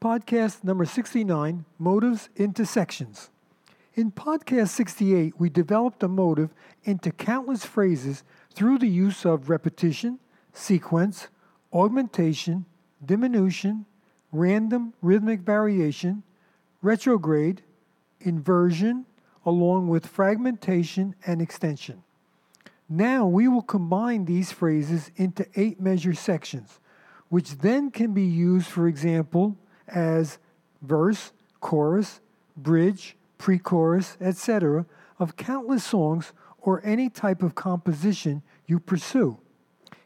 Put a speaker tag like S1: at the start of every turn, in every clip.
S1: Podcast number 69 Motives into Sections. In podcast 68, we developed a motive into countless phrases through the use of repetition, sequence, augmentation, diminution, random rhythmic variation, retrograde, inversion, along with fragmentation and extension. Now we will combine these phrases into eight measure sections, which then can be used, for example, as verse, chorus, bridge, pre chorus, etc., of countless songs or any type of composition you pursue.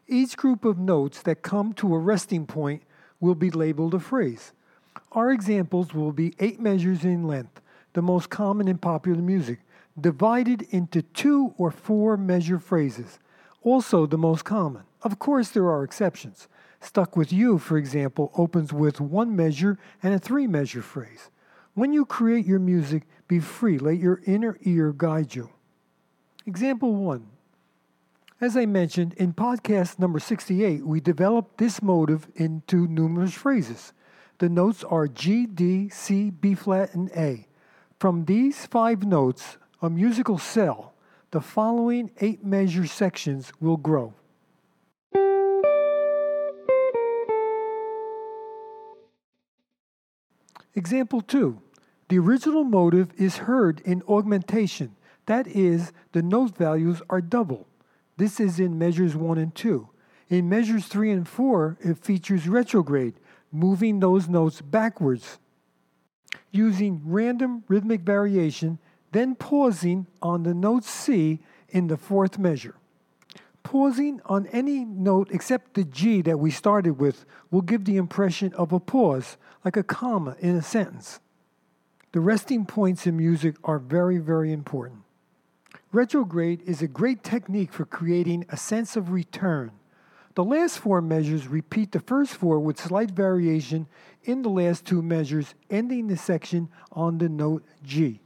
S1: Each group of notes that come to a resting point will be labeled a phrase. Our examples will be eight measures in length, the most common in popular music, divided into two or four measure phrases, also the most common. Of course, there are exceptions. Stuck with You, for example, opens with one measure and a three measure phrase. When you create your music, be free. Let your inner ear guide you. Example one. As I mentioned in podcast number 68, we developed this motive into numerous phrases. The notes are G, D, C, B flat, and A. From these five notes, a musical cell, the following eight measure sections will grow. Example 2. The original motive is heard in augmentation, that is, the note values are double. This is in measures 1 and 2. In measures 3 and 4, it features retrograde, moving those notes backwards. Using random rhythmic variation, then pausing on the note C in the fourth measure. Pausing on any note except the G that we started with will give the impression of a pause, like a comma in a sentence. The resting points in music are very, very important. Retrograde is a great technique for creating a sense of return. The last four measures repeat the first four with slight variation in the last two measures, ending the section on the note G.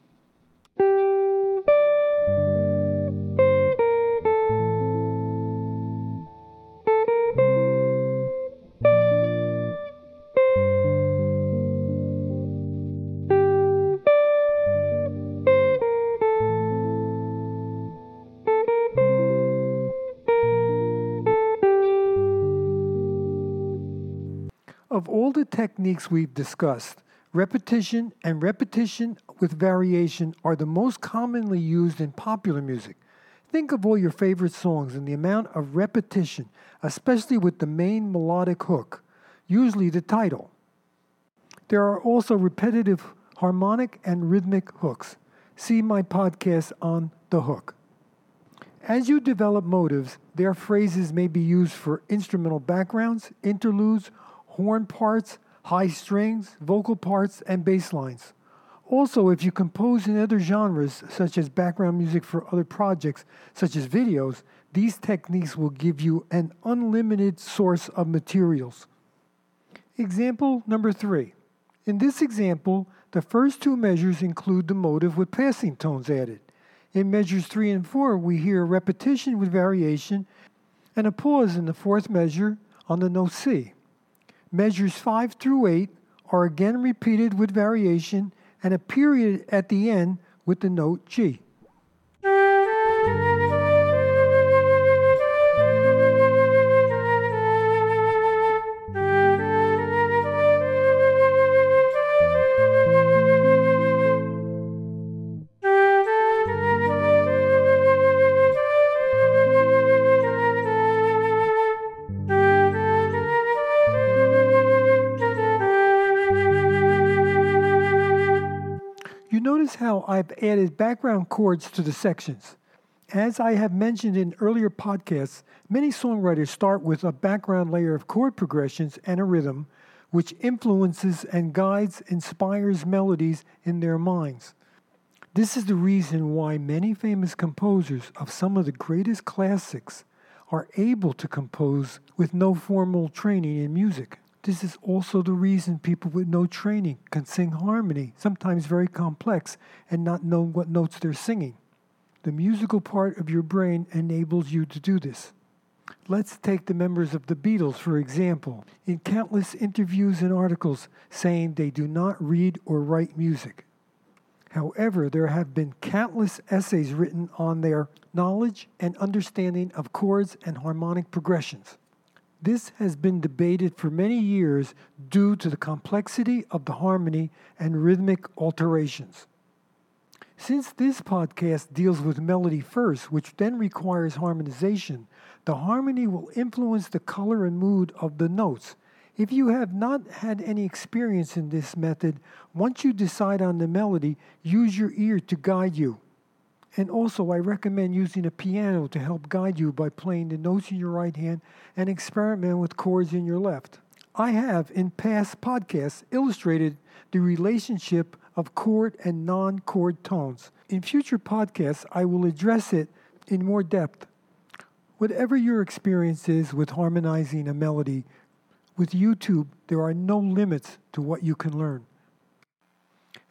S1: Of all the techniques we've discussed, repetition and repetition with variation are the most commonly used in popular music. Think of all your favorite songs and the amount of repetition, especially with the main melodic hook, usually the title. There are also repetitive harmonic and rhythmic hooks. See my podcast on the hook. As you develop motives, their phrases may be used for instrumental backgrounds, interludes, horn parts, high strings, vocal parts, and bass lines. Also, if you compose in other genres, such as background music for other projects, such as videos, these techniques will give you an unlimited source of materials. Example number three. In this example, the first two measures include the motive with passing tones added. In measures three and four, we hear a repetition with variation and a pause in the fourth measure on the note C. Measures 5 through 8 are again repeated with variation and a period at the end with the note G. notice how I've added background chords to the sections. As I have mentioned in earlier podcasts, many songwriters start with a background layer of chord progressions and a rhythm, which influences and guides, inspires melodies in their minds. This is the reason why many famous composers of some of the greatest classics are able to compose with no formal training in music. This is also the reason people with no training can sing harmony, sometimes very complex, and not know what notes they're singing. The musical part of your brain enables you to do this. Let's take the members of the Beatles, for example, in countless interviews and articles saying they do not read or write music. However, there have been countless essays written on their knowledge and understanding of chords and harmonic progressions. This has been debated for many years due to the complexity of the harmony and rhythmic alterations. Since this podcast deals with melody first, which then requires harmonization, the harmony will influence the color and mood of the notes. If you have not had any experience in this method, once you decide on the melody, use your ear to guide you. And also, I recommend using a piano to help guide you by playing the notes in your right hand and experiment with chords in your left. I have, in past podcasts, illustrated the relationship of chord and non chord tones. In future podcasts, I will address it in more depth. Whatever your experience is with harmonizing a melody, with YouTube, there are no limits to what you can learn.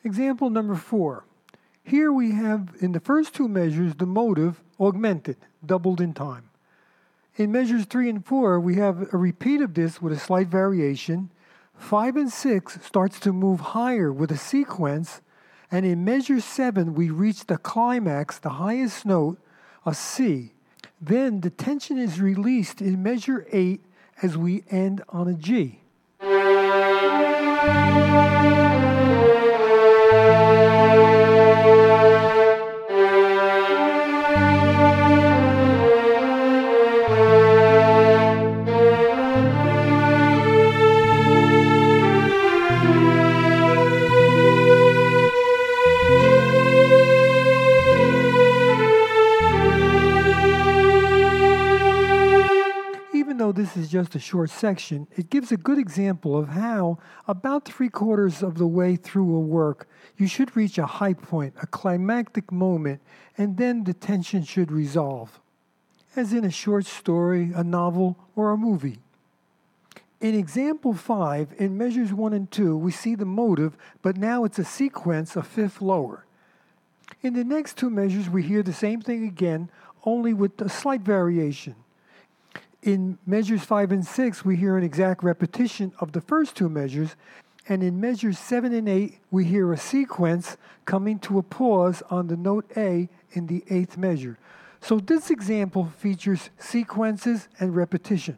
S1: Example number four. Here we have in the first two measures the motive augmented, doubled in time. In measures three and four, we have a repeat of this with a slight variation. Five and six starts to move higher with a sequence, and in measure seven, we reach the climax, the highest note, a C. Then the tension is released in measure eight as we end on a G. Even Música this is just a short section, it gives a good example of how, about three quarters of the way through a work, you should reach a high point, a climactic moment, and then the tension should resolve, as in a short story, a novel, or a movie. In example 5, in measures 1 and 2, we see the motive, but now it's a sequence, a fifth lower. In the next two measures, we hear the same thing again, only with a slight variation. In measures 5 and 6, we hear an exact repetition of the first two measures, and in measures 7 and 8, we hear a sequence coming to a pause on the note A in the eighth measure. So this example features sequences and repetition.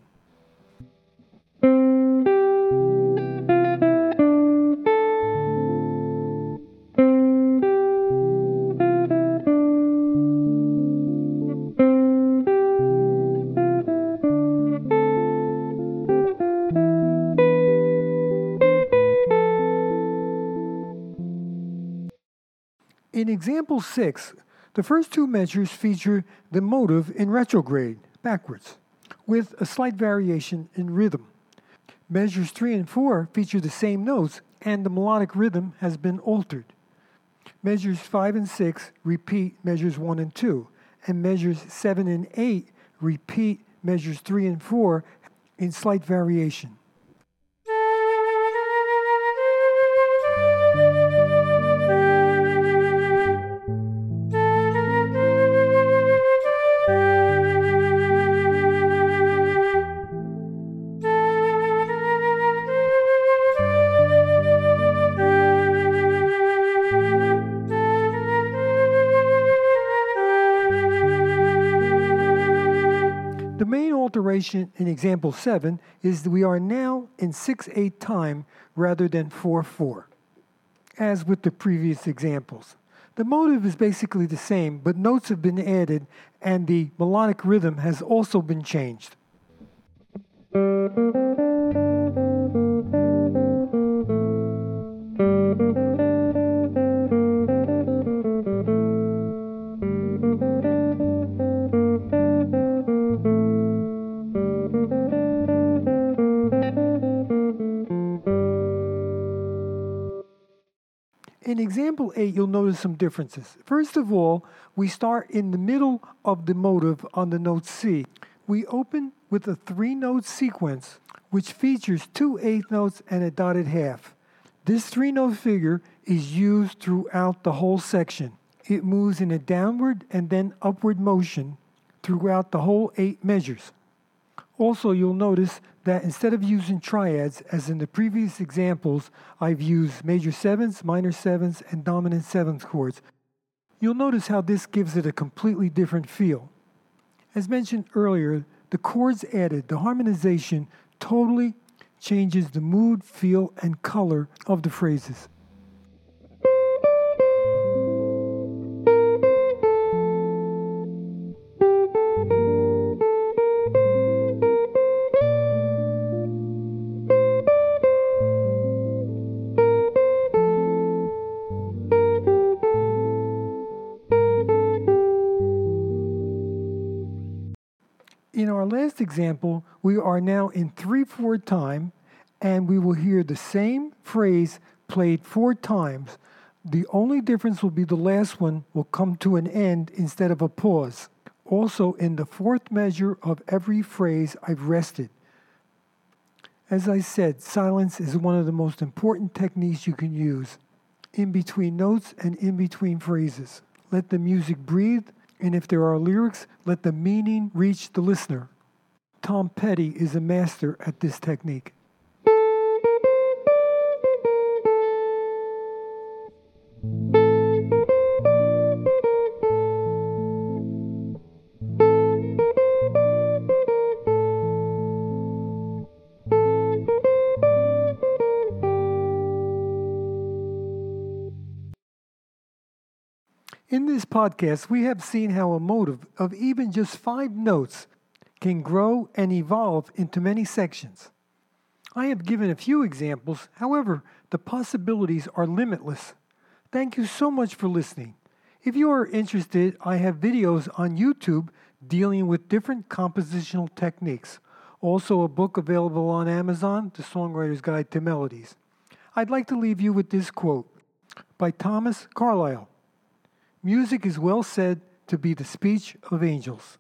S1: In example 6, the first two measures feature the motive in retrograde, backwards, with a slight variation in rhythm. Measures 3 and 4 feature the same notes, and the melodic rhythm has been altered. Measures 5 and 6 repeat measures 1 and 2, and measures 7 and 8 repeat measures 3 and 4 in slight variation. In example 7 is that we are now in 6 8 time rather than 4 4, as with the previous examples. The motive is basically the same, but notes have been added and the melodic rhythm has also been changed. In example 8, you'll notice some differences. First of all, we start in the middle of the motive on the note C. We open with a three note sequence which features two eighth notes and a dotted half. This three note figure is used throughout the whole section. It moves in a downward and then upward motion throughout the whole eight measures. Also, you'll notice that instead of using triads, as in the previous examples, I've used major sevenths, minor sevenths, and dominant seventh chords. You'll notice how this gives it a completely different feel. As mentioned earlier, the chords added, the harmonization totally changes the mood, feel, and color of the phrases. In our last example, we are now in 3 4 time, and we will hear the same phrase played four times. The only difference will be the last one will come to an end instead of a pause. Also, in the fourth measure of every phrase, I've rested. As I said, silence is one of the most important techniques you can use in between notes and in between phrases. Let the music breathe and if there are lyrics, let the meaning reach the listener. Tom Petty is a master at this technique. In this podcast, we have seen how a motive of even just five notes can grow and evolve into many sections. I have given a few examples, however, the possibilities are limitless. Thank you so much for listening. If you are interested, I have videos on YouTube dealing with different compositional techniques. Also, a book available on Amazon, The Songwriter's Guide to Melodies. I'd like to leave you with this quote by Thomas Carlyle Music is well said to be the speech of angels.